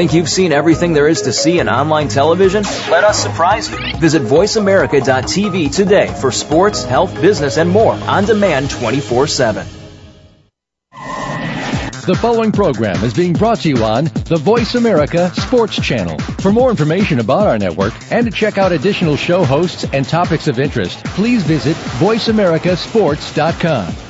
Think you've seen everything there is to see in online television? Let us surprise you. Visit VoiceAmerica.tv today for sports, health, business, and more on demand 24 7. The following program is being brought to you on the Voice America Sports Channel. For more information about our network and to check out additional show hosts and topics of interest, please visit VoiceAmericaSports.com.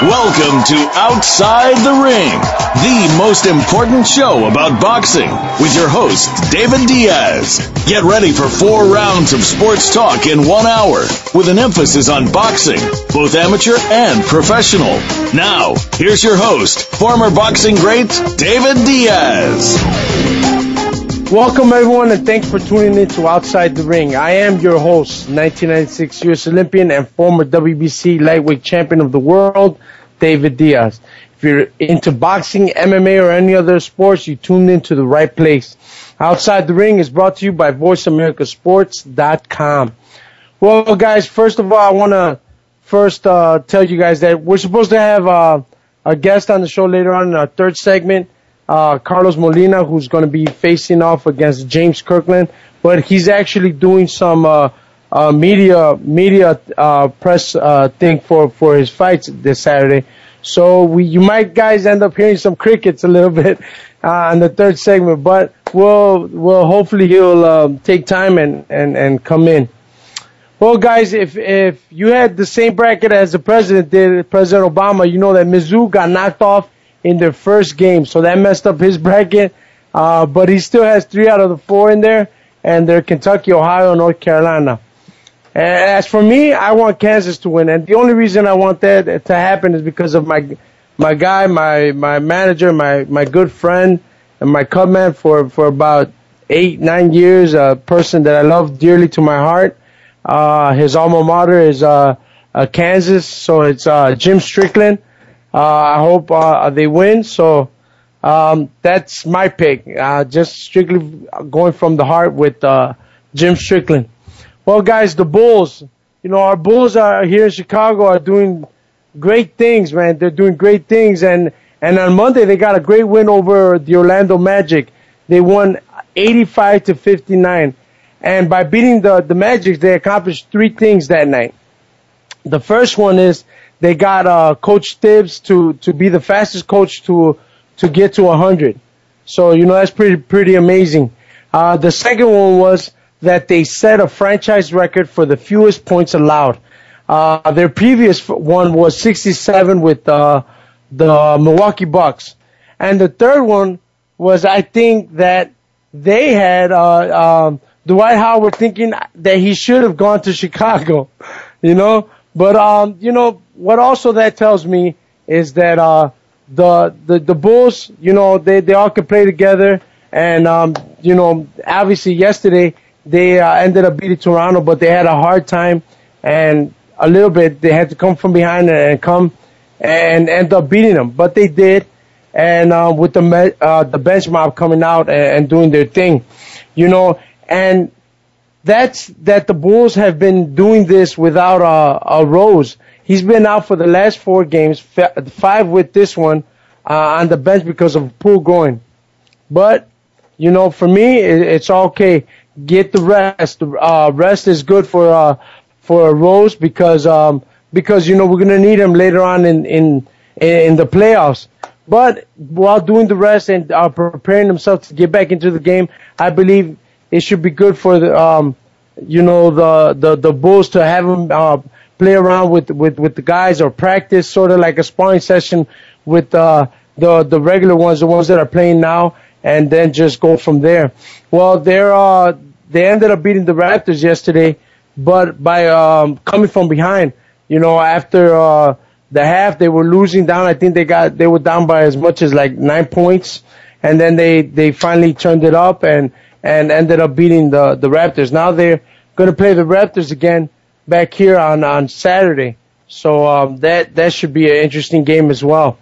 Welcome to Outside the Ring, the most important show about boxing, with your host, David Diaz. Get ready for four rounds of sports talk in one hour, with an emphasis on boxing, both amateur and professional. Now, here's your host, former boxing great, David Diaz. Welcome, everyone, and thanks for tuning in to Outside the Ring. I am your host, 1996 U.S. Olympian and former WBC lightweight champion of the world, David Diaz. If you're into boxing, MMA, or any other sports, you tuned into the right place. Outside the Ring is brought to you by VoiceAmericaSports.com. Well, guys, first of all, I want to first uh, tell you guys that we're supposed to have uh, a guest on the show later on in our third segment, uh, Carlos Molina, who's going to be facing off against James Kirkland, but he's actually doing some uh, uh, media media uh, press uh, thing for for his fights this Saturday. So we you might guys end up hearing some crickets a little bit uh, in the third segment, but we'll we'll hopefully he'll um, take time and, and and come in. Well, guys, if if you had the same bracket as the president did, President Obama, you know that Mizzou got knocked off in their first game, so that messed up his bracket. Uh, but he still has three out of the four in there, and they're Kentucky, Ohio, North Carolina. As for me, I want Kansas to win, and the only reason I want that to happen is because of my my guy, my my manager, my my good friend, and my cut man for for about eight nine years. A person that I love dearly to my heart. Uh, his alma mater is uh, uh, Kansas, so it's uh, Jim Strickland. Uh, I hope uh, they win. So um, that's my pick. Uh, just strictly going from the heart with Jim Strickland. Well, guys, the Bulls. You know, our Bulls are here in Chicago are doing great things, man. They're doing great things, and and on Monday they got a great win over the Orlando Magic. They won 85 to 59, and by beating the the Magic, they accomplished three things that night. The first one is they got uh, Coach Thibs to to be the fastest coach to to get to 100. So you know that's pretty pretty amazing. Uh, the second one was that they set a franchise record for the fewest points allowed. Uh, their previous one was 67 with uh, the Milwaukee Bucks, and the third one was I think that they had uh, um, Dwight Howard thinking that he should have gone to Chicago, you know. But um, you know what? Also, that tells me is that uh, the the the Bulls, you know, they they all can play together, and um, you know, obviously yesterday they uh, ended up beating Toronto, but they had a hard time and a little bit. They had to come from behind and come and end up beating them, but they did. And uh, with the uh, the bench mob coming out and, and doing their thing, you know, and that's that the Bulls have been doing this without a Rose. He's been out for the last four games, five with this one uh, on the bench because of pool going. But you know, for me, it, it's okay get the rest. Uh, rest is good for uh, for Rose because um, because you know we're gonna need him later on in in in the playoffs. But while doing the rest and uh, preparing himself to get back into the game, I believe it should be good for the um, you know the the the Bulls to have him uh, play around with with with the guys or practice sort of like a sparring session with uh, the the regular ones, the ones that are playing now and then just go from there. Well, they're uh, they ended up beating the Raptors yesterday, but by um, coming from behind, you know, after uh, the half they were losing down. I think they got they were down by as much as like nine points, and then they they finally turned it up and and ended up beating the the Raptors. Now they're going to play the Raptors again back here on on Saturday. So um, that that should be an interesting game as well.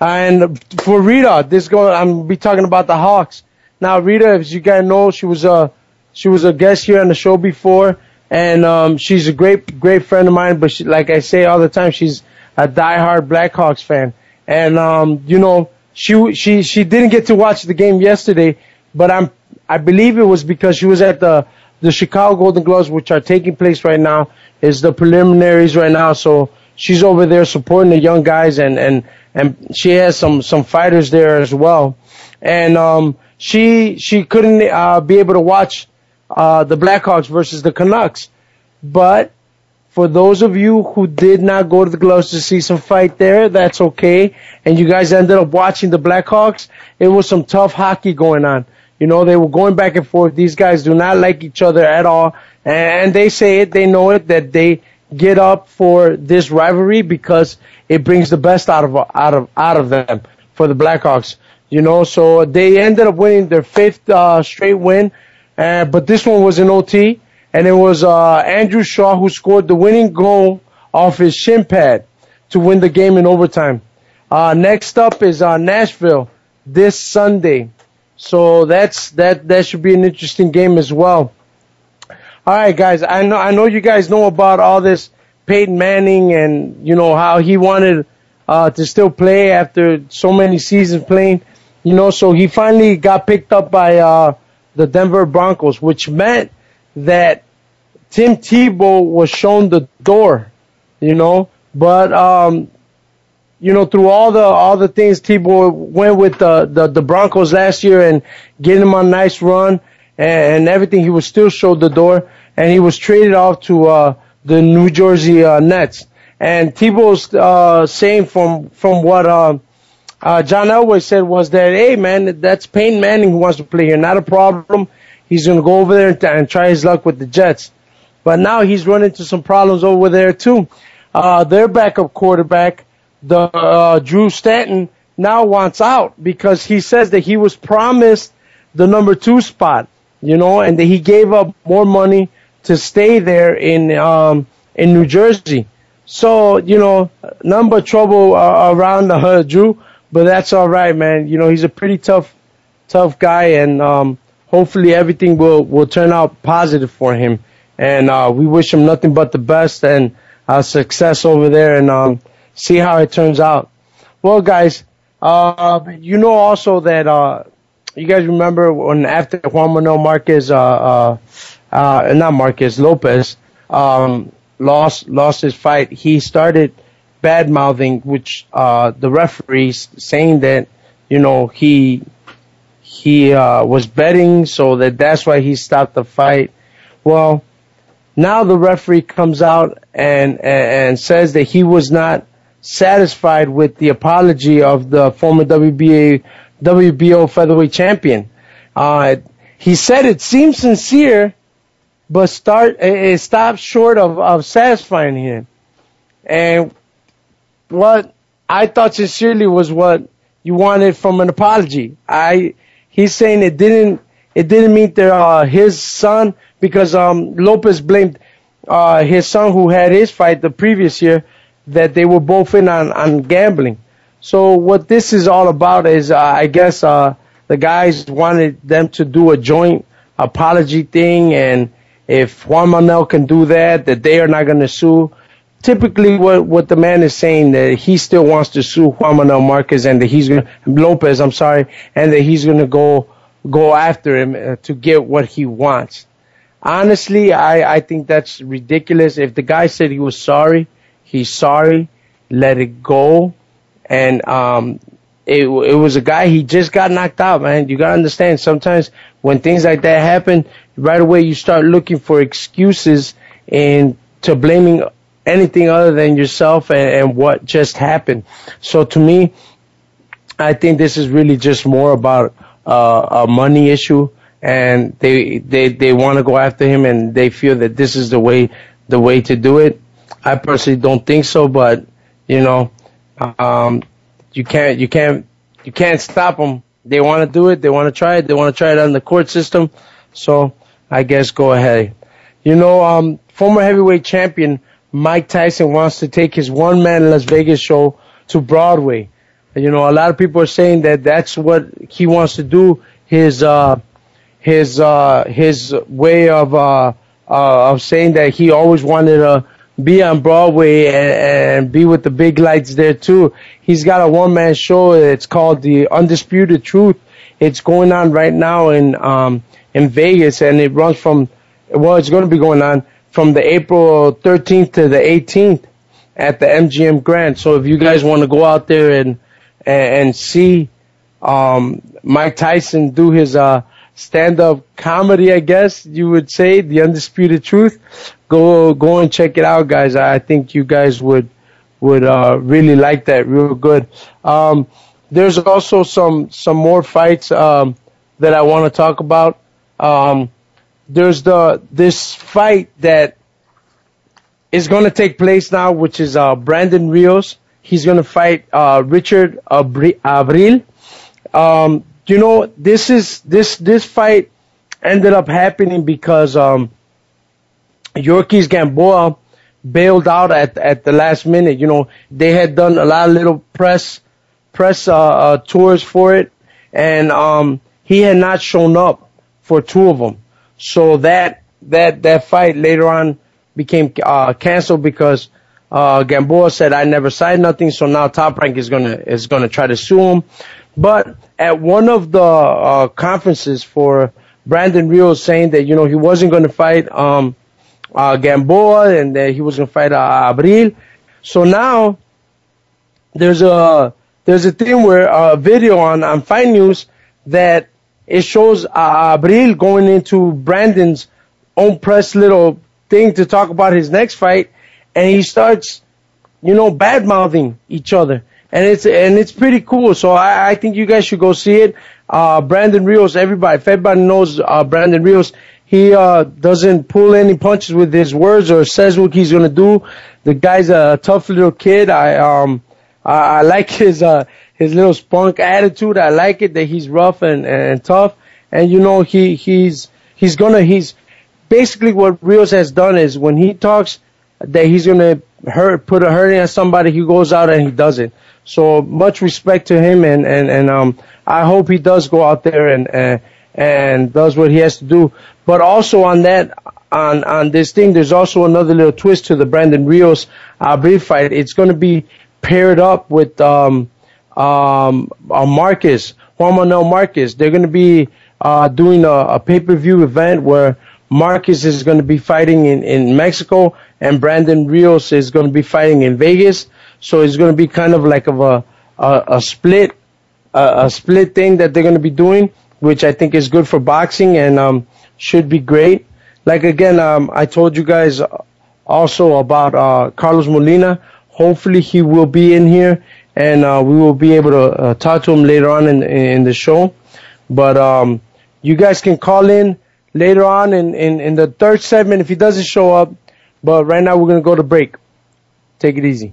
And for Rita, this going I'm gonna be talking about the Hawks. Now Rita, as you guys know, she was a she was a guest here on the show before, and um, she's a great great friend of mine. But she, like I say all the time, she's a diehard Blackhawks fan. And um, you know, she she she didn't get to watch the game yesterday, but I'm I believe it was because she was at the the Chicago Golden Gloves, which are taking place right now, is the preliminaries right now. So she's over there supporting the young guys, and and and she has some some fighters there as well. And um, she she couldn't uh, be able to watch uh, the Blackhawks versus the Canucks, but for those of you who did not go to the gloves to see some fight there, that's okay. And you guys ended up watching the Blackhawks. It was some tough hockey going on. You know, they were going back and forth. These guys do not like each other at all. And they say it, they know it, that they get up for this rivalry because it brings the best out of, out of, out of them for the Blackhawks. You know, so they ended up winning their fifth, uh, straight win. Uh, but this one was an OT and it was, uh, Andrew Shaw who scored the winning goal off his shin pad to win the game in overtime. Uh, next up is, uh, Nashville this Sunday. So that's that that should be an interesting game as well. All right, guys. I know I know you guys know about all this Peyton Manning and you know how he wanted uh, to still play after so many seasons playing. You know, so he finally got picked up by uh, the Denver Broncos, which meant that Tim Tebow was shown the door. You know, but um, you know, through all the all the things Tebow went with the, the, the Broncos last year and getting him on a nice run and, and everything, he was still showed the door and he was traded off to uh, the New Jersey uh, Nets. And Tebow's uh, saying from from what uh, uh, John Elway said was that, hey man, that's Peyton Manning who wants to play here, not a problem. He's going to go over there and, and try his luck with the Jets. But now he's run into some problems over there too. Uh, their backup quarterback the uh, Drew Stanton now wants out because he says that he was promised the number two spot, you know, and that he gave up more money to stay there in um, in New Jersey. So you know, number trouble uh, around the uh, Drew, but that's all right, man. You know, he's a pretty tough, tough guy, and um, hopefully everything will will turn out positive for him. And uh, we wish him nothing but the best and uh, success over there. And um, see how it turns out. Well, guys, uh, you know also that uh, you guys remember when after Juan Manuel Marquez, uh, uh, uh, not Marquez Lopez, um, lost lost his fight, he started bad mouthing, which uh, the referees saying that you know he he was betting, so that that's why he stopped the fight. Well, now the referee comes out and and says that he was not satisfied with the apology of the former WBA, WBO featherweight champion. Uh, he said it seems sincere, but start it stops short of, of satisfying him. And what I thought sincerely was what you wanted from an apology. I he's saying it didn't it didn't meet their uh, his son because um, Lopez blamed uh, his son who had his fight the previous year that they were both in on, on gambling. So what this is all about is, uh, I guess, uh, the guys wanted them to do a joint apology thing, and if Juan Manuel can do that, that they are not going to sue. Typically, what what the man is saying that he still wants to sue Juan Manuel Marquez and that he's going Lopez, I'm sorry, and that he's going to go go after him uh, to get what he wants. Honestly, I I think that's ridiculous. If the guy said he was sorry, He's sorry. Let it go. And um, it it was a guy. He just got knocked out, man. You gotta understand. Sometimes when things like that happen, right away you start looking for excuses and to blaming anything other than yourself and, and what just happened. So to me, I think this is really just more about uh, a money issue, and they they they want to go after him, and they feel that this is the way the way to do it. I personally don't think so, but you know, um, you can't you can't you can't stop them. They want to do it. They want to try it. They want to try it on the court system. So I guess go ahead. You know, um, former heavyweight champion Mike Tyson wants to take his one man Las Vegas show to Broadway. You know, a lot of people are saying that that's what he wants to do. His uh, his uh, his way of uh, uh, of saying that he always wanted to be on Broadway and, and be with the big lights there too. He's got a one man show. It's called The Undisputed Truth. It's going on right now in um, in Vegas, and it runs from well, it's going to be going on from the April 13th to the 18th at the MGM Grand. So if you guys want to go out there and and, see um, Mike Tyson do his uh, stand-up comedy, I guess you would say, the undisputed truth. Go go and check it out, guys. I think you guys would would uh, really like that, real good. Um, there's also some some more fights um, that I want to talk about. Um, there's the this fight that is going to take place now, which is uh, Brandon Rios He's going to fight uh, Richard Abril. Um, you know, this is this this fight ended up happening because um, Yuriorkis Gamboa bailed out at at the last minute. You know, they had done a lot of little press press uh, uh, tours for it, and um, he had not shown up for two of them. So that that that fight later on became uh, canceled because uh, Gamboa said, I never signed nothing, so now Top Rank is gonna, is gonna try to sue him. But at one of the, uh, conferences for Brandon Rios saying that, you know, he wasn't gonna fight, um, uh, Gamboa and that he was gonna fight, uh, Abril. So now, there's a, there's a thing where, a uh, video on, on Fight News that it shows, uh, Abril going into Brandon's own press little thing to talk about his next fight and he starts, you know, bad mouthing each other. And it's, and it's pretty cool. So I, I think you guys should go see it. Uh, Brandon Rios, everybody, if everybody knows, uh, Brandon Rios, he, uh, doesn't pull any punches with his words or says what he's gonna do. The guy's a tough little kid. I, um, I, I like his, uh, his little spunk attitude. I like it that he's rough and, and tough. And you know, he, he's, he's gonna, he's, basically what Rios has done is when he talks, that he's to hurt, put a hurting on somebody, he goes out and he does it. So much respect to him, and and and um, I hope he does go out there and uh, and does what he has to do. But also on that, on on this thing, there's also another little twist to the Brandon Rios uh, brief fight. It's going to be paired up with um um uh, Marquez Juan Manuel Marquez. They're going to be uh, doing a, a pay per view event where Marquez is going to be fighting in, in Mexico and Brandon Rios is going to be fighting in Vegas. So it's going to be kind of like of a, a, a split, a, a, split thing that they're going to be doing, which I think is good for boxing and, um, should be great. Like again, um, I told you guys also about, uh, Carlos Molina. Hopefully he will be in here and, uh, we will be able to uh, talk to him later on in, in the show. But, um, you guys can call in later on in, in, in the third segment if he doesn't show up. But right now we're going to go to break. Take it easy.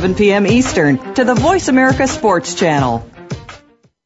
7 p.m. Eastern to the Voice America Sports Channel.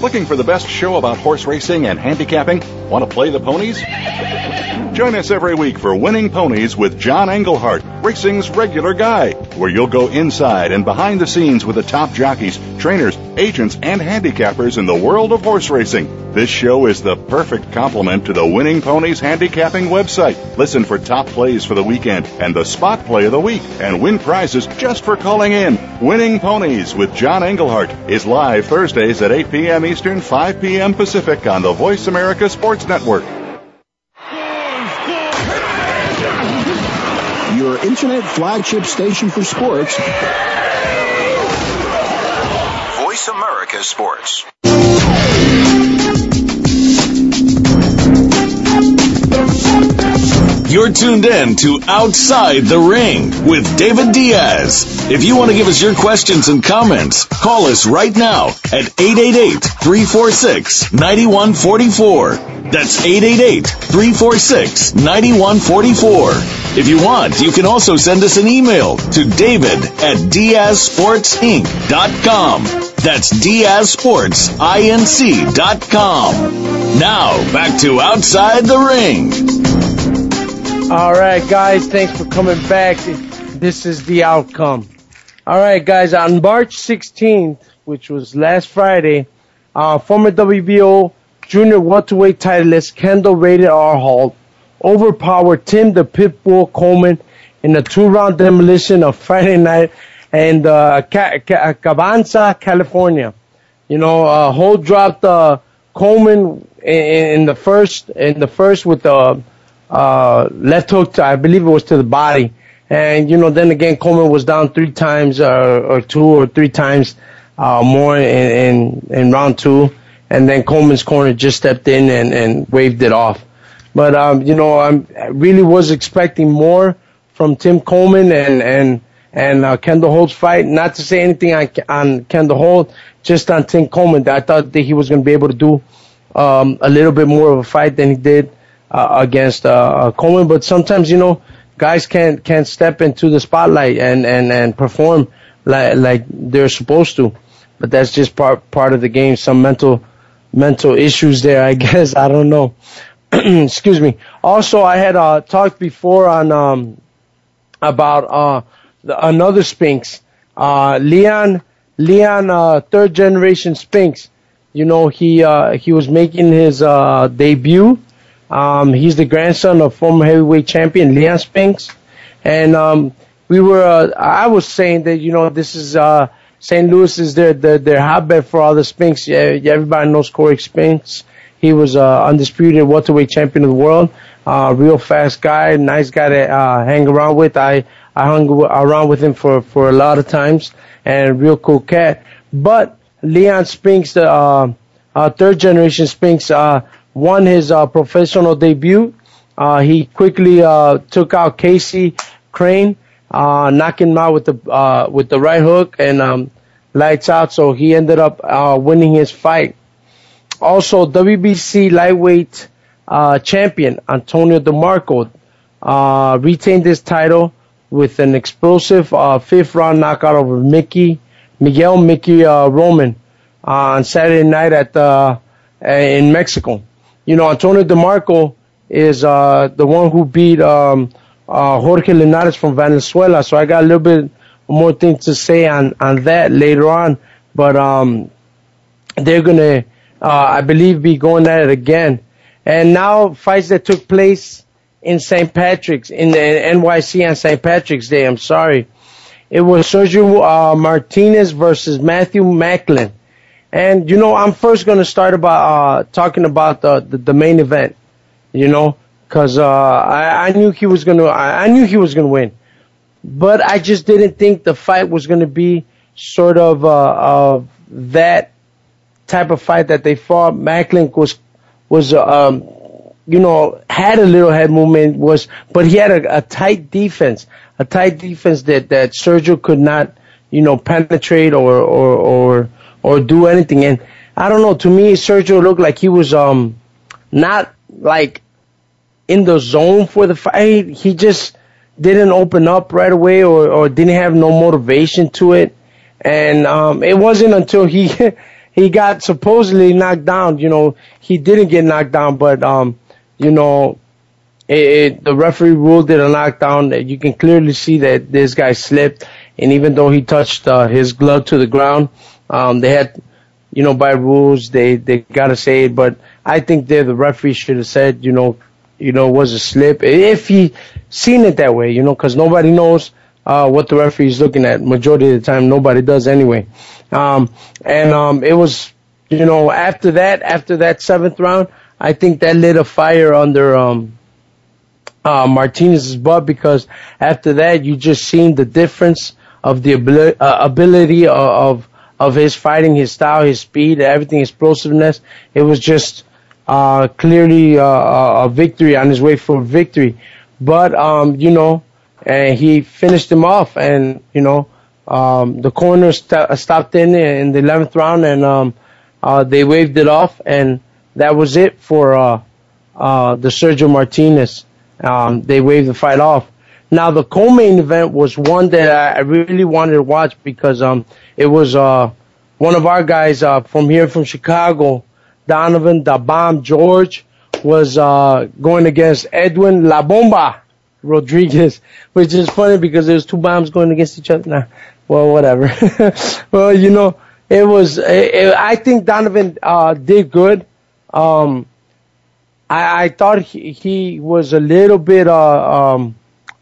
Looking for the best show about horse racing and handicapping? Want to play the ponies? Join us every week for Winning Ponies with John Englehart, racing's regular guy, where you'll go inside and behind the scenes with the top jockeys, trainers, agents, and handicappers in the world of horse racing. This show is the perfect complement to the Winning Ponies handicapping website. Listen for top plays for the weekend and the spot play of the week and win prizes just for calling in. Winning Ponies with John Englehart is live Thursdays at 8 p.m. Eastern, 5 p.m. Pacific on the Voice America Sports Network. Your internet flagship station for sports. Voice America Sports. You're tuned in to Outside the Ring with David Diaz. If you want to give us your questions and comments, call us right now at 888-346-9144. That's 888-346-9144. If you want, you can also send us an email to david at diazsportsinc.com. That's diazsportsinc.com. Now, back to Outside the Ring. All right, guys, thanks for coming back. This is the outcome. All right, guys, on March 16th, which was last Friday, uh, former WBO junior welterweight titleist Kendall Rated R. Holt overpowered Tim the Pitbull Coleman in a two-round demolition of Friday night in uh, Ca- Ca- Cabazon, California. You know, uh, Holt dropped uh, Coleman in, in the first in the first with the uh, left hook, to, I believe it was to the body. And, you know, then again, Coleman was down three times, uh, or two or three times, uh, more in, in, in round two. And then Coleman's corner just stepped in and, and waved it off. But, um, you know, I'm, I really was expecting more from Tim Coleman and, and, and, uh, Kendall Holt's fight. Not to say anything on, on Kendall Holt, just on Tim Coleman. I thought that he was going to be able to do, um, a little bit more of a fight than he did uh, against uh, Coleman. But sometimes, you know, guys can't can't step into the spotlight and and and perform like like they're supposed to. But that's just part part of the game. Some mental mental issues there, I guess. I don't know. Excuse me. Also, I had uh, talked before on um, about uh, the, another Spinks, uh, Leon Leon, uh, third generation Spinks. You know, he uh, he was making his uh, debut um, he's the grandson of former heavyweight champion Leon Spinks, and um, we were. Uh, I was saying that you know this is uh, St. Louis is their their, their hotbed for all the Spinks. Yeah, everybody knows Corey Spinks. He was uh, undisputed welterweight champion of the world. Uh, real fast guy, nice guy to uh, hang around with. I I hung around with him for for a lot of times, and real cool cat. But Leon Spinks, the uh, uh, third generation Spinks, uh, won his uh, professional debut. Uh, he quickly uh, took out Casey Crane, uh, knocking him out with the uh, with the right hook and um, lights out. So he ended up uh, winning his fight. Also, WBC lightweight uh, champion Antonio DeMarco uh, retained his title with an explosive uh, fifth round knockout over Mickey Miguel Mickey uh, Roman uh, on Saturday night at the in Mexico you know, Antonio DeMarco is uh, the one who beat um, uh, Jorge Linares from Venezuela. So I got a little bit more things to say on, on that later on. But um, they're going to, uh, I believe, be going at it again. And now fights that took place in St. Patrick's, in the NYC on St. Patrick's Day. I'm sorry. It was Sergio uh, Martinez versus Matthew Macklin. And you know, I'm first to start about uh, talking about the, the, the main event. You know, because uh, I, I knew he was to. I, I knew he was to win. but I just didn't think the fight was to be sort of uh, of that type of fight that they fought. Macklin was was um, you know had a little head movement was, but he had a, a tight defense, a tight defense that that Sergio could not you know penetrate or or or or do anything. And I don't know. To me, Sergio looked like he was um not like in the zone for the fight. He just didn't open up right away or, or didn't have no motivation to it. And um, it wasn't until he he got supposedly knocked down. You know, he didn't get knocked down, but um, you know, it, it, the referee ruled it a knockdown. You can clearly see that this guy slipped, and even though he touched uh, his glove to the ground, um, they had, you know, by rules they they gotta say it. But I think there the referee should have said, you know, you know, was a slip if he seen it that way, you know, because nobody knows uh, what the referee is looking at. Majority of the time, nobody does anyway. Um, and um, it was, you know, after that, after that seventh round, I think that lit a fire under um, uh, Martinez's butt because after that, you just seen the difference of the ability, uh, ability of of his fighting, his style, his speed, everything, explosiveness. It was just uh, clearly uh, a victory on his way for victory. But um, you know, and he finished him off, and you know, um, the corner st- stopped in in the 11th round, and um, uh, they waved it off, and that was it for uh, uh, the Sergio Martinez. Um, they waved the fight off. Now the co-main event was one that I really wanted to watch because um, it was uh, one of our guys uh, from here from Chicago, Donovan the Bomb George, was uh, going against Edwin La Bomba Rodriguez, which is funny because there's two bombs going against each other. Nah, well, whatever. well, you know, it was. It, it, I think Donovan uh, did good. Um, I, I thought he, he was a little bit. Uh, um,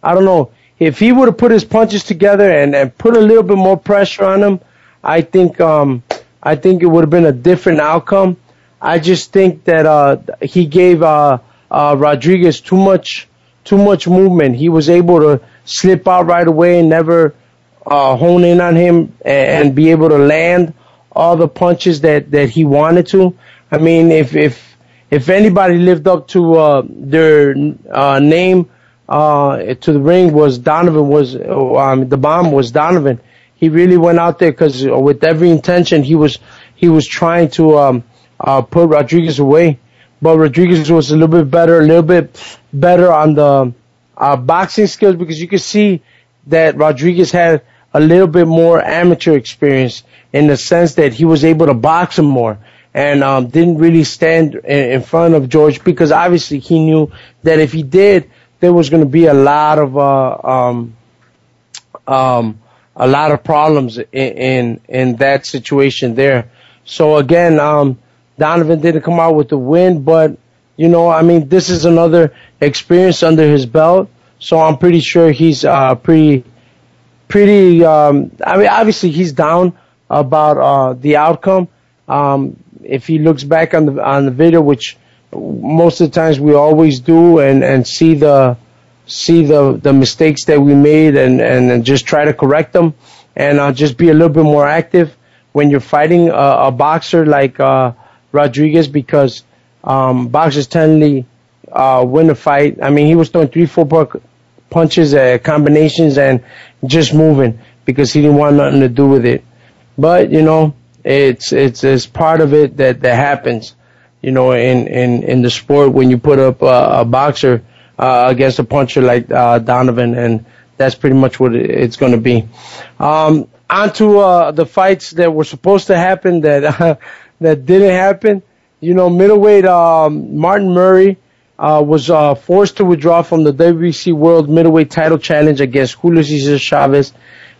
I don't know if he would have put his punches together and, and put a little bit more pressure on him. I think. Um, I think it would have been a different outcome. I just think that uh, he gave uh, uh, Rodriguez too much too much movement. He was able to slip out right away and never uh, hone in on him and, and be able to land all the punches that, that he wanted to. I mean, if if if anybody lived up to uh, their uh, name uh, to the ring was Donovan was um, the bomb was Donovan. He really went out there because with every intention he was he was trying to um, uh, put Rodriguez away but Rodriguez was a little bit better, a little bit better on the uh, boxing skills because you could see that Rodriguez had a little bit more amateur experience in the sense that he was able to box him more and um, didn't really stand in, in front of George because obviously he knew that if he did, there was going to be a lot of uh, um, um, a lot of problems in, in in that situation there. So again, um, Donovan didn't come out with the win, but you know, I mean, this is another experience under his belt, so I'm pretty sure he's uh, pretty, pretty. Um, I mean, obviously he's down about uh, the outcome. Um, if he looks back on the on the video, which most of the times we always do, and and see the see the the mistakes that we made, and and, and just try to correct them, and uh, just be a little bit more active when you're fighting a, a boxer like. Uh, Rodriguez because um, boxers tend to uh, win a fight. I mean, he was throwing three, four punches, uh, combinations, and just moving because he didn't want nothing to do with it. But you know, it's it's it's part of it that that happens. You know, in in in the sport when you put up a, a boxer uh, against a puncher like uh, Donovan, and that's pretty much what it's going to be. Um, on to uh, the fights that were supposed to happen that uh, that didn't happen. You know, middleweight um, Martin Murray uh, was uh, forced to withdraw from the WBC World Middleweight Title Challenge against Julio Cesar Chavez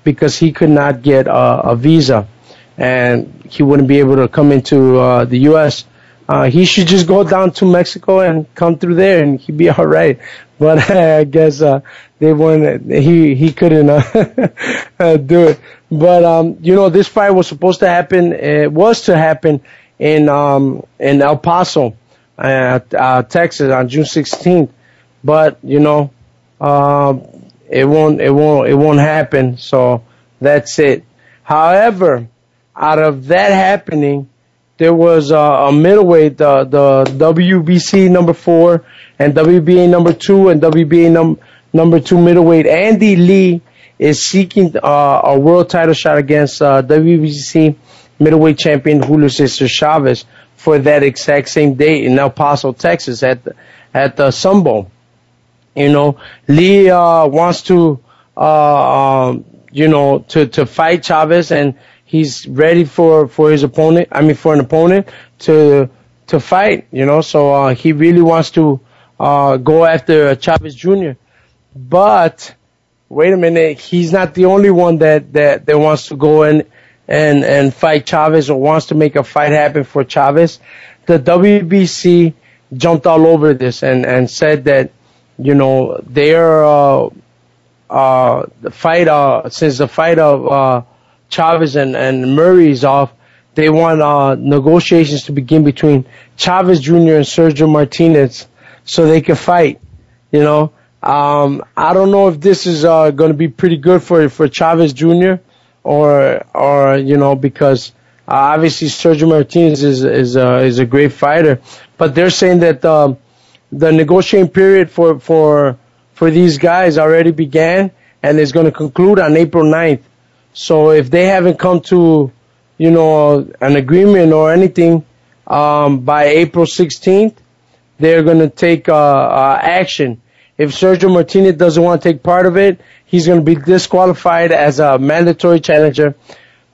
because he could not get uh, a visa and he wouldn't be able to come into uh, the U.S. Uh, he should just go down to Mexico and come through there, and he'd be all right. But I guess uh, they wouldn't. He he couldn't uh, uh, do it. But um, you know, this fight was supposed to happen. It was to happen in um in El Paso, uh, uh, Texas, on June 16th. But you know, uh, it won't it won't it won't happen. So that's it. However, out of that happening, there was a, a middleweight, the the WBC number four and WBA number two and WBA num, number two middleweight. Andy Lee is seeking uh, a world title shot against uh, WBC middleweight champion Julio Cesar Chavez for that exact same date in El Paso, Texas, at the, at the Sun Bowl. You know, Lee uh, wants to, uh, um, you know, to to fight Chavez, and he's ready for for his opponent. I mean, for an opponent to to fight. You know, so uh, he really wants to uh, go after Chavez Jr. But wait a minute, he's not the only one that that that wants to go in and and fight Chavez or wants to make a fight happen for Chavez. The WBC jumped all over this and and said that you know their uh, uh, the fight uh, since the fight of uh, Chavez and and Murray is off, they want uh, negotiations to begin between Chavez Jr. and Sergio Martinez so they can fight. You know, um, I don't know if this is uh, going to be pretty good for for Chavez Jr. or or you know because uh, obviously Sergio Martinez is is uh, is a great fighter, but they're saying that um, the negotiating period for for for these guys already began and is going to conclude on April 9th. So if they haven't come to you know an agreement or anything um, by April 16th, they're going to take uh, uh, action if Sergio Martinez doesn't want to take part of it, he's going to be disqualified as a mandatory challenger.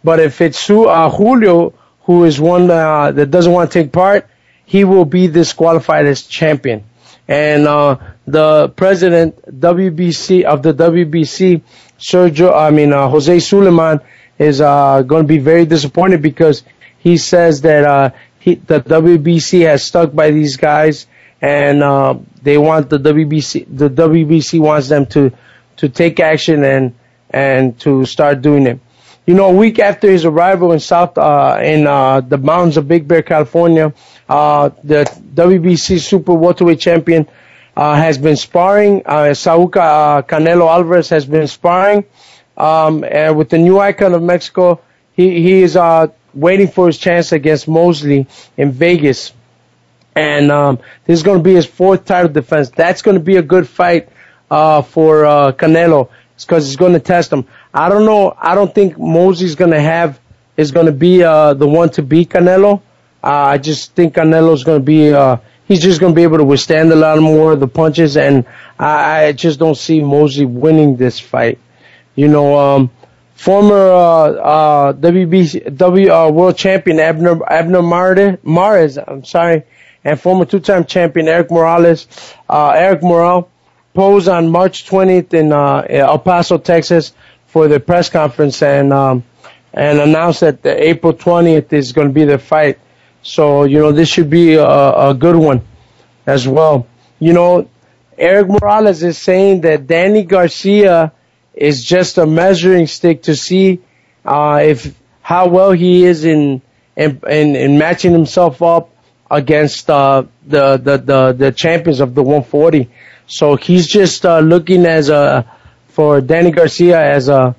But if it's uh, Julio, who is one uh, that doesn't want to take part, he will be disqualified as champion. And uh, the president WBC of the WBC, Sergio, I mean uh, Jose Sulaiman, is uh, going to be very disappointed because he says that uh, he, the WBC has stuck by these guys and uh, they want the WBC. The WBC wants them to to take action and and to start doing it. You know, a week after his arrival in South uh, in uh, the mountains of Big Bear, California, the WBC Super Welterweight Champion uh, has been sparring. Uh, Saul uh, Canelo Alvarez has been sparring, um, and with the new icon of Mexico, he he is uh, waiting for his chance against Mosley in Vegas and um, this is going to be his fourth title defense. That's going to be a good fight uh, for uh, Canelo because he's going to test him. I don't know. I don't think Mosley's going to have is going to be uh, the one to beat Canelo. Uh, I just think Canelo's going to be. Uh, he's just going to be able to withstand a lot more of the punches, and I, I just don't see Mosley winning this fight. You know, um, former uh, uh, WBC W uh, world champion Abner Abner Mares. I'm sorry and former two-time champion Erik Morales. Uh, Erik Morales posed on March 20th in uh, El Paso, Texas, for the press conference and um, and announced that the April 20th is going to be the fight. So you know this should be a, a good one as well. You know, Erik Morales is saying that Danny Garcia is just a measuring stick to see uh, if how well he is in in, in, in matching himself up against uh, the, the, the the champions of the 140. So he's just uh, looking as a for Danny Garcia as a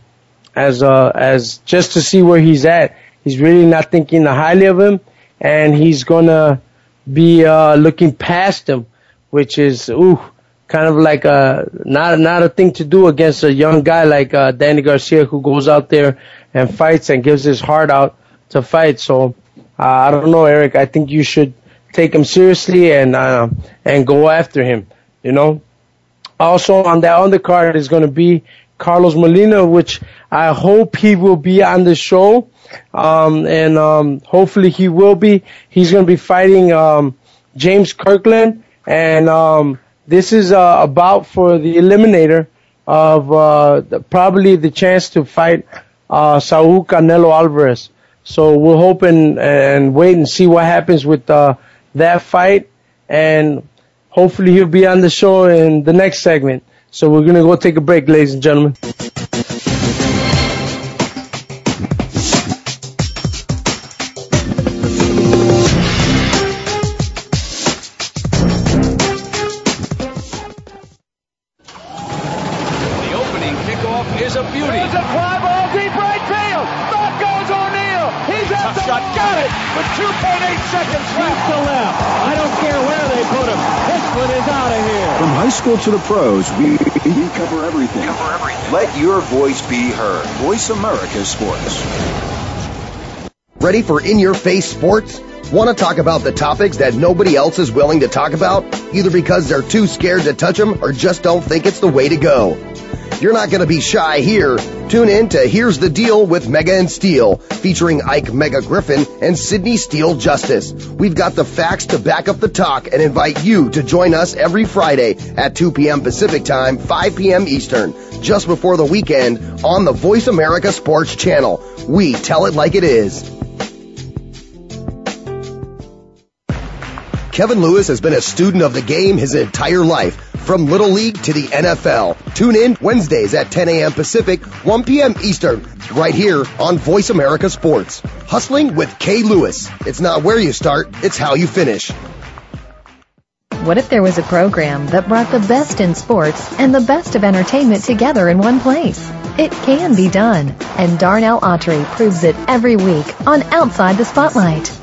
as a as just to see where he's at. He's really not thinking highly of him, and he's gonna be uh, looking past him, which is ooh kind of like a not not a thing to do against a young guy like uh, Danny Garcia who goes out there and fights and gives his heart out to fight. So uh, I don't know, Erik. I think you should take him seriously and uh, and go after him. You know. Also on that undercard is going to be Carlos Molina, which I hope he will be on the show, um, and um, hopefully he will be. He's going to be fighting um, James Kirkland, and um, this is uh, about for the eliminator of uh, the, probably the chance to fight uh, Saul Canelo Alvarez. So we'll hope and, and wait and see what happens with uh, that fight, and hopefully he'll be on the show in the next segment. So we're gonna go take a break, ladies and gentlemen. School to the pros, we, we cover everything. Cover everything. Let your voice be heard. Voice America Sports. Ready for in-your-face sports? Want to talk about the topics that nobody else is willing to talk about, either because they're too scared to touch them or just don't think it's the way to go? You're not going to be shy here. Tune in to Here's the Deal with Mega and Steel, featuring Ike Mega Griffin and Sydney Steele Justice. We've got the facts to back up the talk and invite you to join us every Friday at 2 p.m. Pacific Time, 5 p.m. Eastern, just before the weekend on the Voice America Sports Channel. We tell it like it is. Kevin Lewis has been a student of the game his entire life, from Little League to the NFL. Tune in Wednesdays at 10 a.m. Pacific, 1 p.m. Eastern, right here on Voice America Sports. Hustling with Kay Lewis. It's not where you start, it's how you finish. What if there was a program that brought the best in sports and the best of entertainment together in one place? It can be done, and Darnell Autry proves it every week on Outside the Spotlight.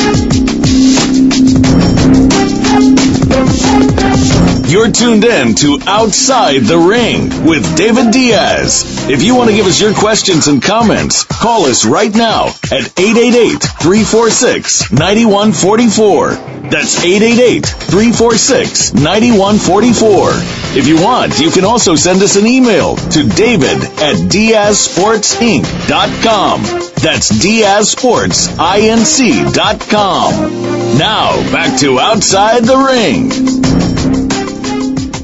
You're tuned in to Outside the Ring with David Diaz. If you want to give us your questions and comments, call us right now at 888-346-9144. That's 888-346-9144. If you want, you can also send us an email to david at diazsportsinc.com. That's diazsportsinc.com. Now, back to Outside the Ring.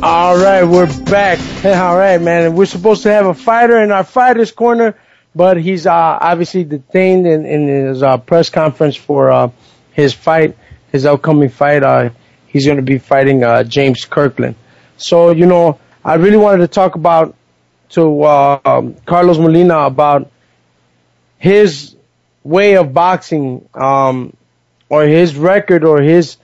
All right, we're back. All right, man. We're supposed to have a fighter in our fighters corner, but he's uh, obviously detained in, in his uh, press conference for uh, his fight, his upcoming fight. Uh, he's going to be fighting uh, James Kirkland. So, you know, I really wanted to talk about to uh, um, Carlos Molina about his way of boxing, um, or his record, or his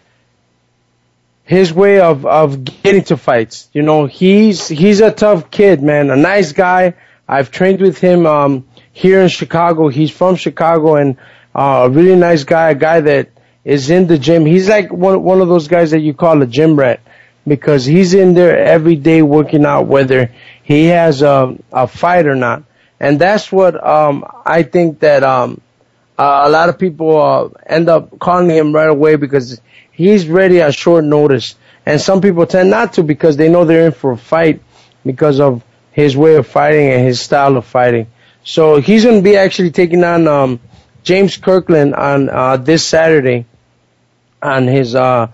his way of of getting to fights. You know, he's he's a tough kid, man. A nice guy. I've trained with him um, here in Chicago. He's from Chicago and uh, a really nice guy. A guy that is in the gym. He's like one one of those guys that you call a gym rat because he's in there every day working out, whether he has a a fight or not. And that's what um, I think that um, a lot of people uh, end up calling him right away because he's ready at short notice. And some people tend not to because they know they're in for a fight because of his way of fighting and his style of fighting. So he's going to be actually taking on um, James Kirkland on uh, this Saturday on his uh,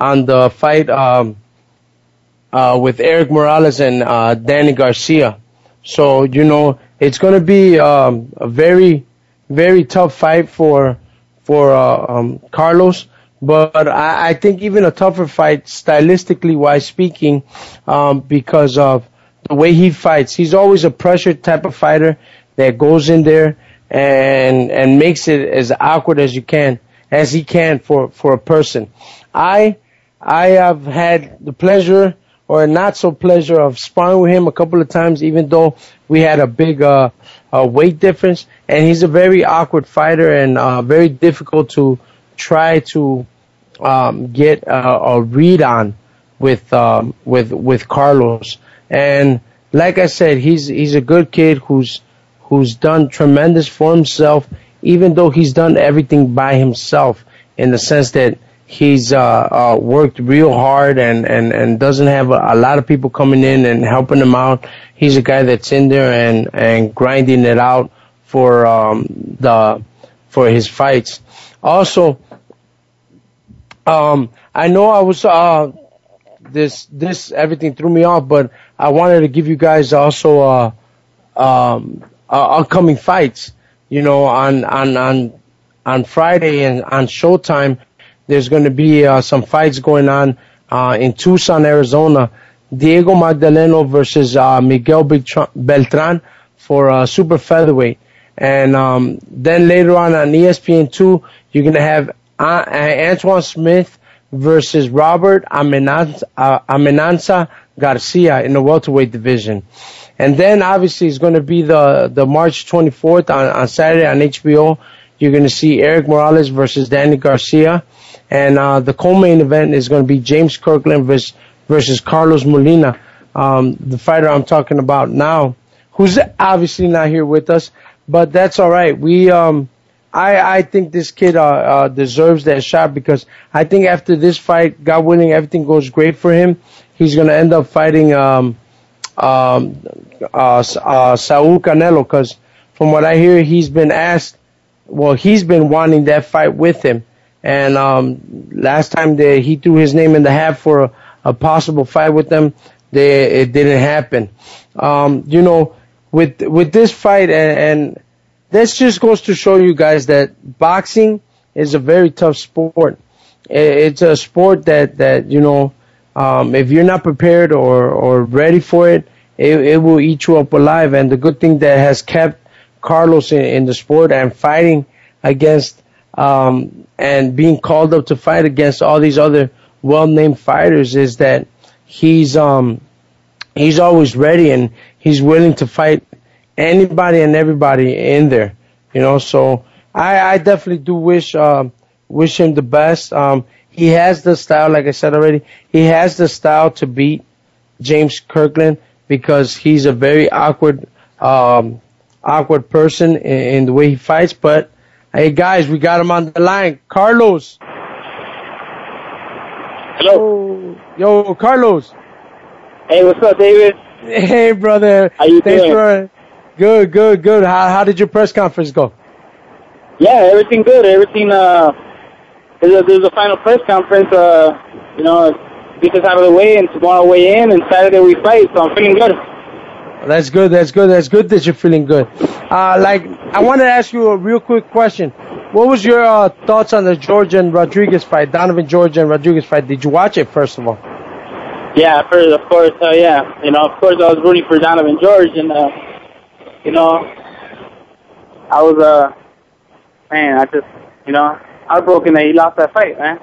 on the fight um, uh, with Erik Morales and uh, Danny Garcia. So you know it's going to be um, a very very tough fight for for uh, um, Carlos but I, I think even a tougher fight, stylistically wise speaking, um, because of the way he fights. He's always a pressure type of fighter that goes in there and and makes it as awkward as you can, as he can for for a person. I I have had the pleasure or not so pleasure of sparring with him a couple of times, even though we had a big uh, uh, weight difference. And he's a very awkward fighter and uh, very difficult to try to um, get a, a, read on with um, with with Carlos. And like I said, he's he's a good kid who's who's done tremendous for himself, even though he's done everything by himself in the sense that he's uh, uh, worked real hard and, and, and doesn't have a, a, lot of people coming in and helping him out. He's a guy that's in there and, and grinding it out for um, the for his fights. Also, um, I know I was uh, this this everything threw me off. But I wanted to give you guys also uh, um, uh, upcoming fights. You know, on on on on Friday and on Showtime, there's going to be uh, some fights going on uh, in Tucson, Arizona. Diego Magdaleno versus uh, Miguel Beltran for uh, super featherweight. And um, then later on on ESPN2, you're going to have uh, Antwone Smith versus Robert Amenanza, uh, Amenanza Garcia in the welterweight division. And then obviously it's going to be the, the March 24th on, on Saturday on HBO. You're going to see Erik Morales versus Danny Garcia. And uh, the co-main event is going to be James Kirkland versus, versus Carlos Molina, um, the fighter I'm talking about now, who's obviously not here with us, but that's all right. We um, I I think this kid uh, uh, deserves that shot because I think after this fight, God willing, everything goes great for him. He's to end up fighting um, um, uh, uh, Saul Canelo because from what I hear, he's been asked. Well, he's been wanting that fight with him and um, last time they, he threw his name in the hat for a, a possible fight with them, they, it didn't happen. Um, you know, with with this fight, and, and this just goes to show you guys that boxing is a very tough sport. It's a sport that that you know, um, if you're not prepared or or ready for it, it, it will eat you up alive. And the good thing that has kept Carlos in, in the sport and fighting against um, and being called up to fight against all these other well-named fighters is that he's um, he's always ready and he's willing to fight anybody and everybody in there. You know, so I, I definitely do wish uh, wish him the best. Um, he has the style, like I said already. He has the style to beat James Kirkland because he's a very awkward um, awkward person in, in the way he fights, but Hey guys, we got him on the line. Carlos. Hello. Yo, Carlos. Hey, what's up, David? Hey, brother. How you Thanks doing? For, good, good, good. How how did your press conference go? Yeah, everything good. Everything. Uh, there's a, there's a final press conference. Uh, you know, get us out of the way, and tomorrow weigh in, and Saturday we fight. So I'm feeling good. That's good. That's good. That's good that you're feeling good. Uh, like, I want to ask you a real quick question. What was your uh, thoughts on the George and Rodriguez fight, Donovan George and Rodriguez fight? Did you watch it first of all? Yeah, of course. Uh, yeah, you know, of course, I was rooting for Donovan George, and uh, you know, I was uh, man, I just, you know, heartbroken that he lost that fight, man.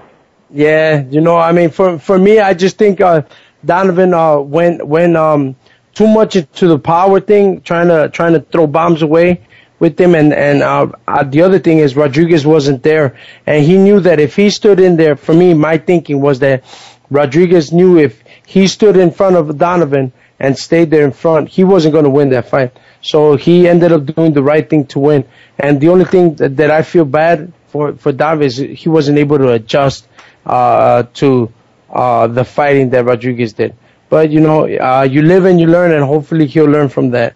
Yeah, you know, I mean, for for me, I just think uh, Donovan uh, when when um too much into the power thing, trying to trying to throw bombs away with him. And and uh, uh, the other thing is Rodriguez wasn't there, and he knew that if he stood in there, for me, my thinking was that Rodriguez knew if he stood in front of Donovan and stayed there in front, he wasn't going to win that fight. So he ended up doing the right thing to win. And the only thing that, that I feel bad for for Donovan is he wasn't able to adjust uh, to uh, the fighting that Rodriguez did. But you know, uh, you live and you learn, and hopefully he'll learn from that.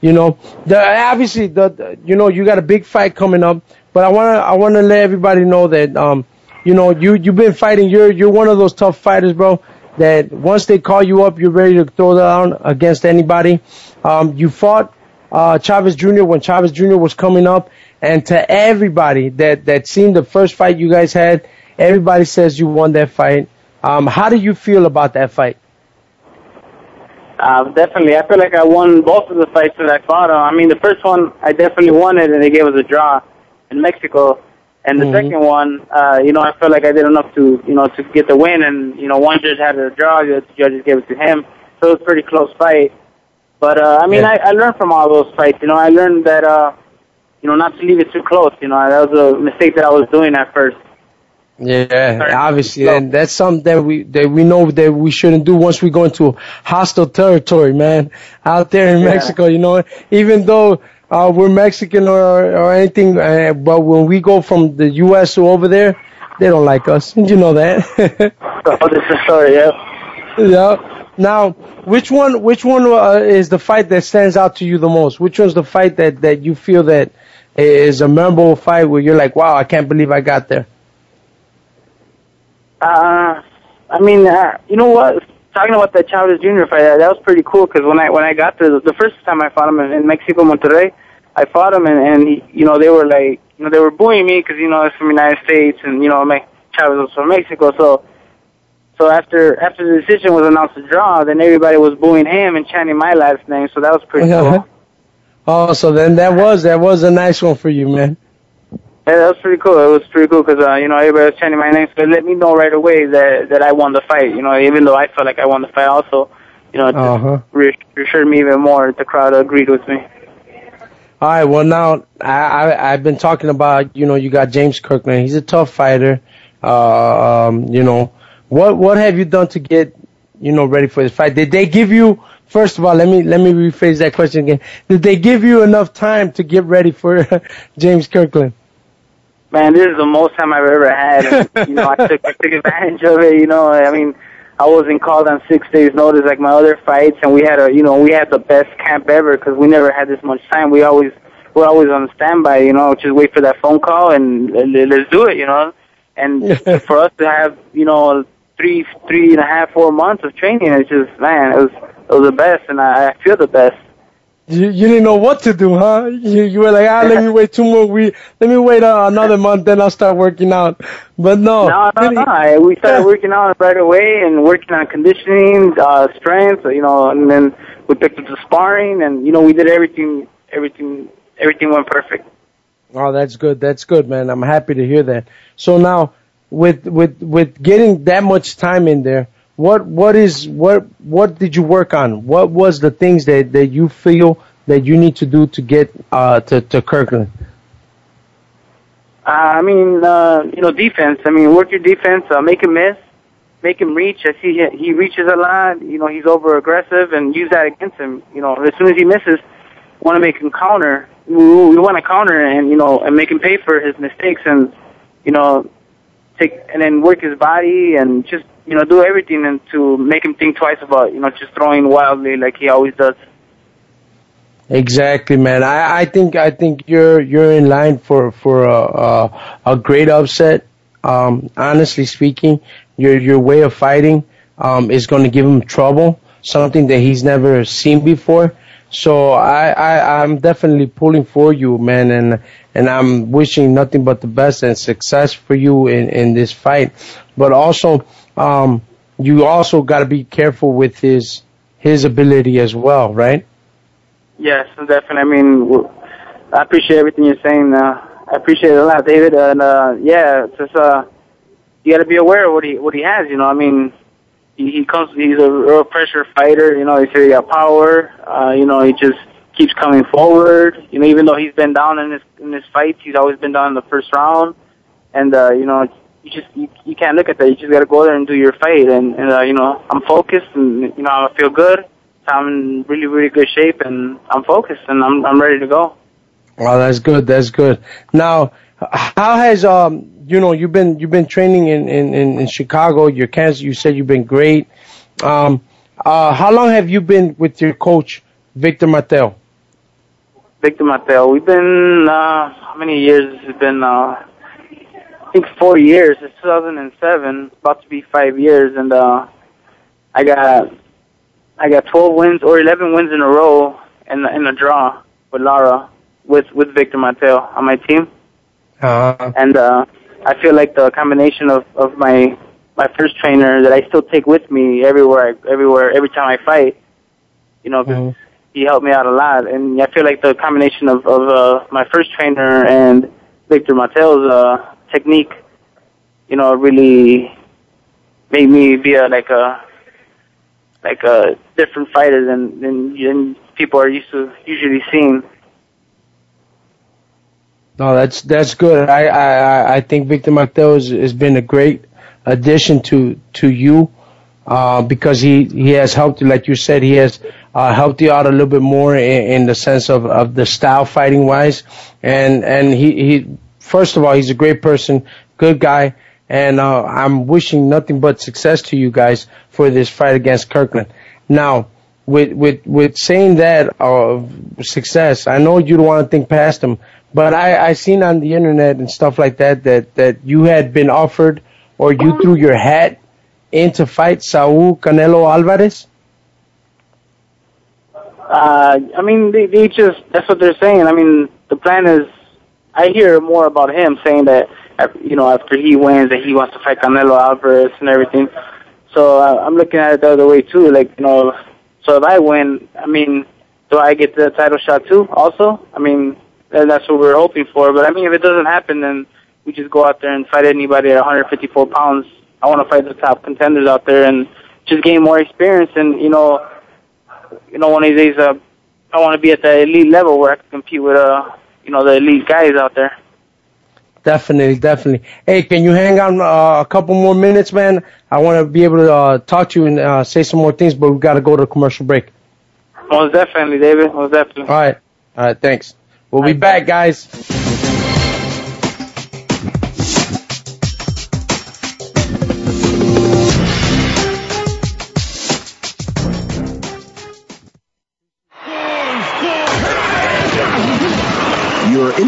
You know, the, obviously the, the you know you got a big fight coming up, but I wanna I wanna let everybody know that um you know you you've been fighting. You're you're one of those tough fighters, bro. That once they call you up, you're ready to throw down against anybody. Um, you fought uh, Chavez Jr. when Chavez Jr. was coming up, and to everybody that that seen the first fight you guys had, everybody says you won that fight. Um, how do you feel about that fight? Uh, definitely. I feel like I won both of the fights that I fought. Uh, I mean, the first one I definitely won it, and they gave us a draw in Mexico. And the Mm-hmm. second one, uh, you know, I felt like I did enough to, you know, to get the win. And you know, one judge had a draw, the other judges gave it to him. So it was a pretty close fight. But uh, I mean, Yeah. I, I learned from all those fights. You know, I learned that, uh, you know, not to leave it too close. You know, that was a mistake that I was doing at first. Yeah, obviously, and that's something that we that we know that we shouldn't do once we go into hostile territory, man. Out there in Yeah. Mexico, you know, even though uh, we're Mexican or or anything, uh, but when we go from the U.S. to over there, they don't like us. You know that. So this is story, yeah. yeah. Now, which one which one uh, is the fight that stands out to you the most? Which one's the fight that that you feel that is a memorable fight where you're like, wow, I can't believe I got there. Uh, I mean, uh, you know what? Talking about that Chavez Jr. fight, that, that was pretty cool because when I when I got there, the, the first time I fought him in, in Mexico, Monterrey, I fought him and, and you know they were like, you know, they were booing me because you know I was from the United States and you know Chavez was from Mexico, so. So after after the decision was announced a draw, then everybody was booing him and chanting my last name. So that was pretty cool. Oh, so then that was that was a nice one for you, man. Yeah, that was pretty cool. It was pretty cool because uh, you know everybody was chanting my name, so it let me know right away that that I won the fight. You know, even though I felt like I won the fight, also, you know, it Uh-huh. reassured me even more. that The crowd agreed with me. All right. Well, now I, I I've been talking about you know you got James Kirkland. He's a tough fighter. Uh, um, you know what what have you done to get you know ready for this fight? Did they give you first of all? Let me let me rephrase that question again. Did they give you enough time to get ready for James Kirkland? Man, this is the most time I've ever had. And, you know, I took I took advantage of it. You know, I mean, I wasn't called on six days' notice like my other fights, and we had a you know we had the best camp ever because we never had this much time. We always we're always on standby. You know, just wait for that phone call and let's do it. You know, and for us to have you know three three and a half four months of training, it's just man, it was it was the best, and I, I feel the best. You, you didn't know what to do, huh? You, you were like, ah, let me wait two more weeks. Let me wait uh, another month, then I'll start working out. But no, No, no, no. We started working out right away and working on conditioning, uh, strength, you know, and then we picked up the sparring and, you know, we did everything, everything, everything went perfect. Oh, that's good. That's good, man. I'm happy to hear that. So now, with with with getting that much time in there, what what is what what did you work on? What was the things that that you feel that you need to do to get uh to to Kirkland? Uh, I mean, uh, you know, defense. I mean, work your defense, uh, make him miss, make him reach. I see he, he reaches a lot. You know, he's over aggressive and use that against him. You know, as soon as he misses, want to make him counter. We, we want to counter and you know and make him pay for his mistakes and you know take and then work his body and just you know do everything and to make him think twice about you know just throwing wildly like he always does. Exactly, man. I, I think I think you're you're in line for for a a, a great upset. Um, honestly speaking, your your way of fighting um, is going to give him trouble, something that he's never seen before. So I, I I'm definitely pulling for you, man, and and I'm wishing nothing but the best and success for you in in this fight. But also, um, you also got to be careful with his his ability as well, right? Yes, definitely. I mean, I appreciate everything you're saying. Uh, I appreciate it a lot, David. And uh, yeah, just uh, you got to be aware of what he what he has. You know, I mean, he, he comes. He's a real pressure fighter. You know, he's he got power. Uh, you know, he just keeps coming forward. You know, even though he's been down in his in his fights, he's always been down in the first round. And uh, you know, you just you, you can't look at that. You just got to go there and do your fight. And, and uh, you know, I'm focused, and you know, I feel good. I'm in really, really good shape, and I'm focused, and I'm I'm ready to go. Well, that's good. That's good. Now, how has um you know you've been you've been training in in in, Chicago? Your cancer. You said you've been great. Um, uh, how long have you been with your coach, Victor Mateo? Victor Mateo. We've been uh, how many years? It's been uh, think four years. It's 2007, about to be five years, and uh, I got I got 12 wins or 11 wins in a row in in a draw with Lara with with Victor Mateo on my team. Uh, and uh, I feel like the combination of of my my first trainer that I still take with me everywhere I, everywhere every time I fight. You know, 'cause he helped me out a lot, and I feel like the combination of of uh, my first trainer and Victor Mateo's uh, technique, you know, really made me be a like a like a different fighter than than, than people are used to usually seeing. No, that's that's good. I I I- think Victor Mateo has, has been a great addition to to you uh, because he he has helped you, like you said, he has uh, helped you out a little bit more in, in the sense of of the style fighting wise, and and he he first of all he's a great person, good guy, and uh, I'm wishing nothing but success to you guys for this fight against Kirkland. Now. With with with saying that uh, success, I know you don't want to think past him, but I I seen on the internet and stuff like that that that you had been offered or you threw your hat in to fight Saul Canelo Alvarez? Uh, I mean, they, they just, that's what they're saying. I mean, the plan is, I hear more about him saying that, you know, after he wins, that he wants to fight Canelo Alvarez and everything. So uh, I'm looking at it the other way too. Like, you know, so if I win, I mean, do I get the title shot too? Also, I mean, that's what we're hoping for. But I mean, if it doesn't happen, then we just go out there and fight anybody at 154 pounds. I want to fight the top contenders out there and just gain more experience. And you know, you know, one of these days, uh, I want to be at the elite level where I can compete with, uh, you know, the elite guys out there. Definitely, definitely. Hey, can you hang on uh, a couple more minutes, man? I want to be able to uh, talk to you and uh, say some more things, but we've got to go to a commercial break. Most definitely, David. Most definitely. All right. All right. Thanks. We'll be back, guys.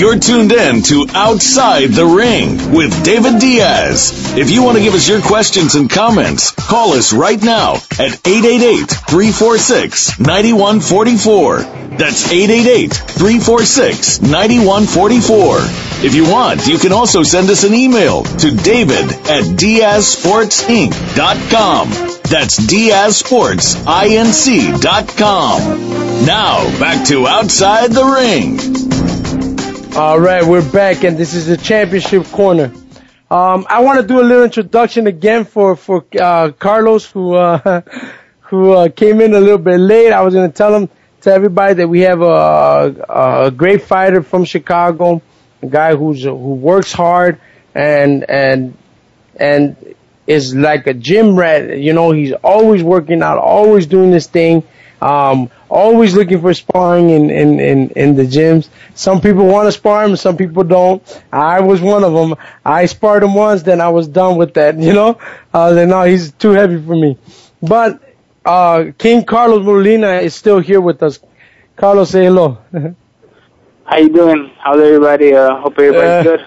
You're tuned in to Outside the Ring with David Diaz. If you want to give us your questions and comments, call us right now at 888-346-9144. That's 888-346-9144. If you want, you can also send us an email to david at diazsportsinc.com. That's diazsportsinc.com. Now, back to Outside the Ring. All right, we're back, and this is the championship corner. Um, I want to do a little introduction again for for uh, Carlos, who uh, who uh, came in a little bit late. I was going to tell him to everybody that we have a, a great fighter from Chicago, a guy who's who works hard and and and is like a gym rat. You know, he's always working out, always doing this thing. Um, always looking for sparring in, in, in, in the gyms. Some people want to spar him, some people don't. I was one of them. I sparred him once, then I was done with that, you know? Uh, then no, he's too heavy for me. But, uh, King Carlos Molina is still here with us. Carlos, say hello. How you doing? How's everybody? Uh, hope everybody's uh, good.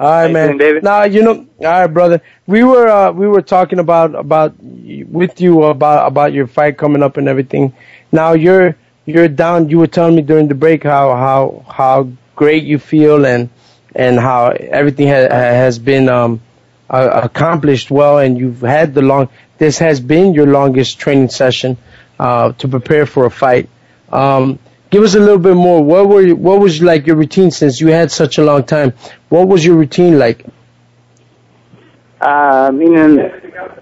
All right, man. David? Now you know, all right, brother. We were uh, we were talking about about with you about about your fight coming up and everything. Now you're you're down. You were telling me during the break how how how great you feel and and how everything ha- has been um, uh, accomplished well, and you've had the long. This has been your longest training session uh, to prepare for a fight. Um, give us a little bit more. What were you, what was like your routine since you had such a long time? What was your routine like? Uh, meaning,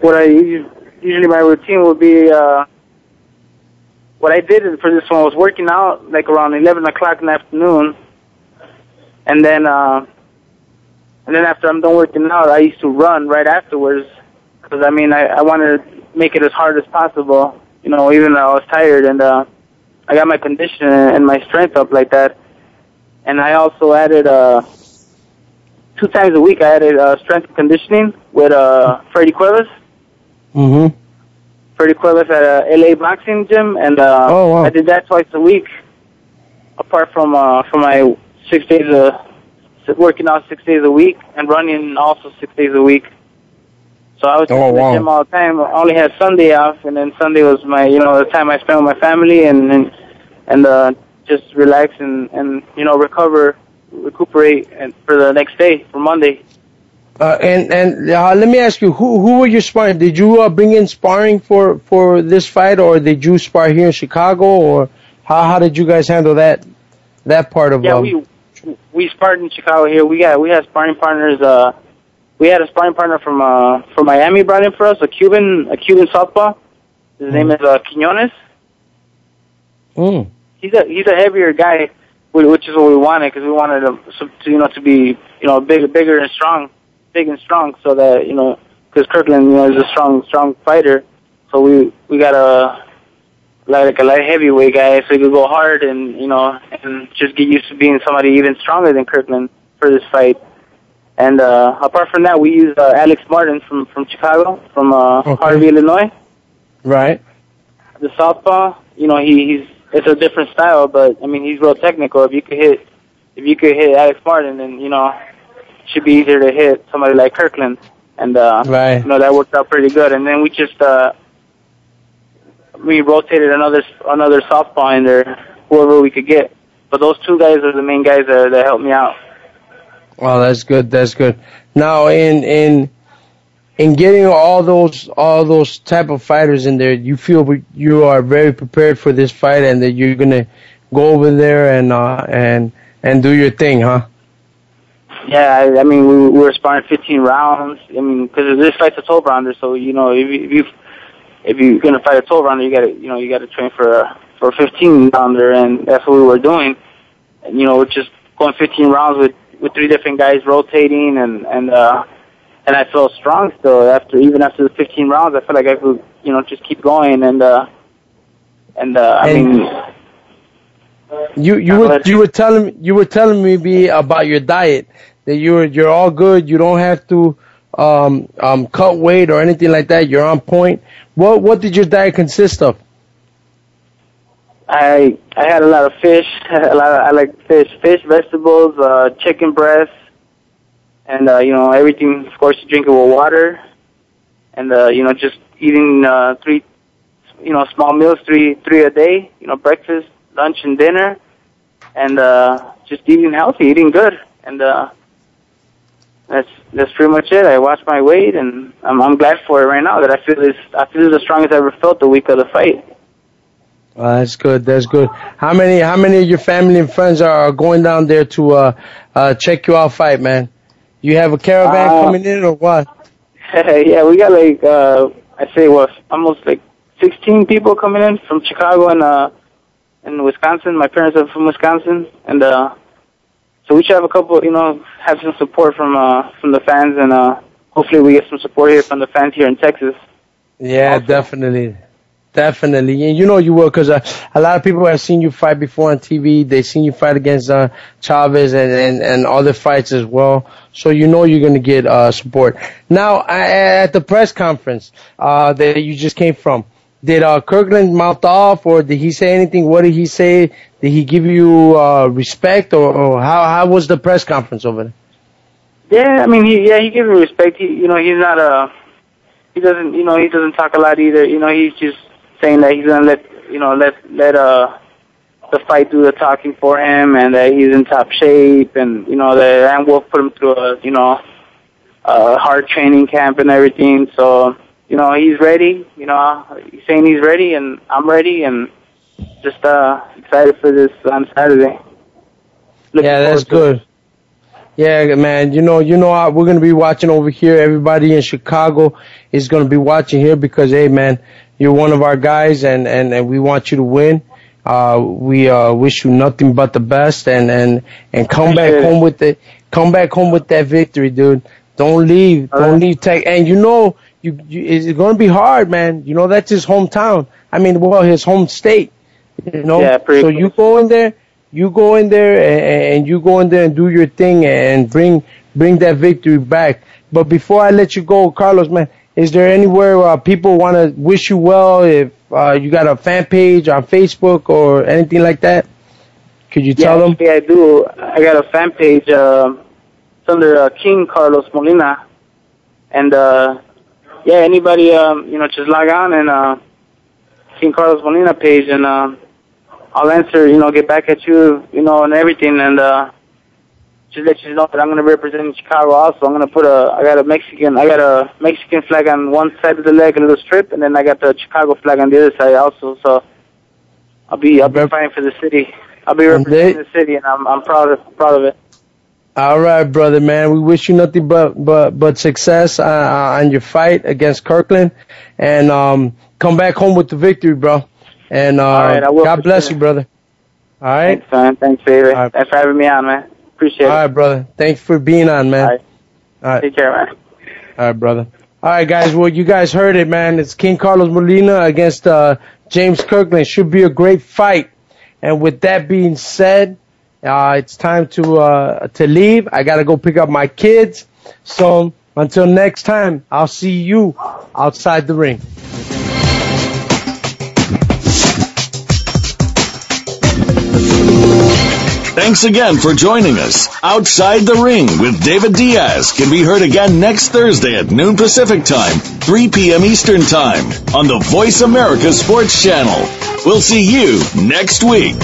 what I usually my routine would be. Uh, what I did for this one was working out like around eleven o'clock in the afternoon, and then uh, and then after I'm done working out, I used to run right afterwards because I mean I, I wanted to make it as hard as possible, you know, even though I was tired and. uh I got my condition and my strength up like that. And I also added uh two times a week. I added uh, strength and conditioning with uh, Freddie Cuevas. Mm-hmm. Freddie Cuevas at a LA boxing gym, and uh, oh, wow. I did that twice a week. Apart from uh, from my six days of working out six days a week and running also six days a week. So I was oh, in the wow. gym all the time. I only had Sunday off, and then Sunday was my you know the time I spent with my family and and and uh, just relax and and you know recover, recuperate, and for the next day for Monday. Uh, and and uh, let me ask you, who who were you sparring? Did you uh, bring in sparring for for this fight, or did you spar here in Chicago, or how how did you guys handle that that part of? Yeah, um, we we sparred in Chicago here. We got we had sparring partners. Uh, we had a sparring partner from uh from Miami brought in for us, a Cuban a Cuban southpaw. His name is uh, Quinones. Mm. He's a he's a heavier guy, which is what we wanted because we wanted him to you know to be you know big bigger and strong, big and strong, so that you know because Kirkland you know is a strong strong fighter, so we we got a like a light heavyweight guy, so he could go hard and you know and just get used to being somebody even stronger than Kirkland for this fight. And uh, apart from that, we used uh, Alex Martin from from Chicago, from uh, Okay. Harvey, Illinois. Right. The southpaw, you know, he he's it's a different style, but I mean he's real technical. If you could hit, if you could hit Alex Martin, then you know, it should be easier to hit somebody like Kirkland. And uh, Right. you know that worked out pretty good. And then we just uh, we rotated another another southpaw in there, whoever we could get. But those two guys are the main guys that that helped me out. Oh, that's good. That's good. Now, in in in getting all those all those type of fighters in there, you feel you are very prepared for this fight, and that you're gonna go over there and uh, and and do your thing, huh? Yeah, I, I mean, we, we were sparring 15 rounds. I mean, because this fight's a 12 rounder, so you know, if you if, you, if you're gonna fight a 12 rounder, you gotta you know you gotta train for a for 15 rounder, and that's what we were doing. And you know, just going 15 rounds with with three different guys rotating, and and uh, and I felt strong still after even after the 15 rounds. I felt like I could you know just keep going, and uh, and uh, I And- mean. You you were you were telling you were telling me about your diet that you're you're all good. You don't have to um um cut weight or anything like that. You're on point. What what did your diet consist of? I I had a lot of fish. A lot of I like fish, fish, vegetables, uh, chicken breast, and uh, you know everything. Of course, with water, and uh, you know just eating uh, three, you know, small meals, three three a day. You know, breakfast, lunch, and dinner, and uh, just eating healthy, eating good, and uh, that's that's pretty much it. I watch my weight, and I'm I'm glad for it right now. That I feel this I feel as strong as I ever felt the week of the fight. Uh, that's good. That's good. How many how many of your family and friends are going down there to uh uh check you out fight, man? You have a caravan Uh, coming in or what? yeah, we got like uh I say what almost like sixteen people coming in from Chicago and uh and Wisconsin. My parents are from Wisconsin and uh so we should have a couple you know, have some support from uh from the fans and uh hopefully we get some support here from the fans here in Texas. Yeah, definitely. Definitely. And you know you will because uh, a lot of people have seen you fight before on TV. They've seen you fight against uh, Chavez and, and, and other fights as well. So you know you're going to get uh, support. Now, at the press conference uh, that you just came from, did uh, Kirkland mouth off or did he say anything? What did he say? Did he give you uh, respect or, or how, how was the press conference over there? Yeah, I mean he yeah, he gives me respect. He you know, he's not a he doesn't you know, he doesn't talk a lot either. You know, he's just saying that he's gonna let you know, let let uh the fight do the talking for him and that he's in top shape and you know that Ann Wolfe put him through a you know a hard training camp and everything. So, you know, he's ready, you know, he's saying he's ready and I'm ready and just uh excited for this on Saturday. Looking yeah, that's good. Yeah, man. You know, you know, we're gonna be watching over here. Everybody in Chicago is gonna be watching here because, hey, man, you're one of our guys, and and, and we want you to win. Uh, we uh, wish you nothing but the best, and and and come back it. home with the come back home with that victory, dude. Don't leave, All don't right. leave. Tech, and you know, you, you it's gonna be hard, man. You know, that's his hometown. I mean, well, his home state. You know, Yeah, pretty so close. you go in there, you go in there and, and you go in there and do your thing and bring bring that victory back. But before I let you go, Carlos, man, is there anywhere uh, people want to wish you well? If uh, you got a fan page on Facebook or anything like that, could you tell yeah, them? Yeah, I do. I got a fan page. Uh, it's under uh, King Carlos Molina, and uh, yeah, anybody um, you know just log on and uh, King Carlos Molina page, and uh, I'll answer. You know, get back at you. You know, and everything, and uh, just let you know that I'm going to represent Chicago. Also, I'm going to put a. I got a Mexican. I got a Mexican flag on one side of the leg, a little strip, and then I got the Chicago flag on the other side also. So I'll be I'll be fighting for the city. I'll be representing the city, and I'm I'm proud of proud of it. All right, brother, man. We wish you nothing but but but success uh, on your fight against Kirkland, and um, come back home with the victory, bro. And uh, right, I will God bless sure. you, brother. All right. Thanks, man. Thanks, baby. right. Thanks for having me on, man. Appreciate All it. right, brother. Thanks for being on, man. All right. All right. Take care, man. All right, brother. All right, guys. Well, you guys heard it, man. It's King Carlos Molina against uh, James Kirkland. Should be a great fight. And with that being said, uh, it's time to uh, to leave. I gotta go pick up my kids. So until next time, I'll see you outside the ring. Thanks again for joining us. Outside the Ring with David Diaz can be heard again next Thursday at noon Pacific Time, 3 p.m. Eastern Time on the Voice America Sports Channel. We'll see you next week.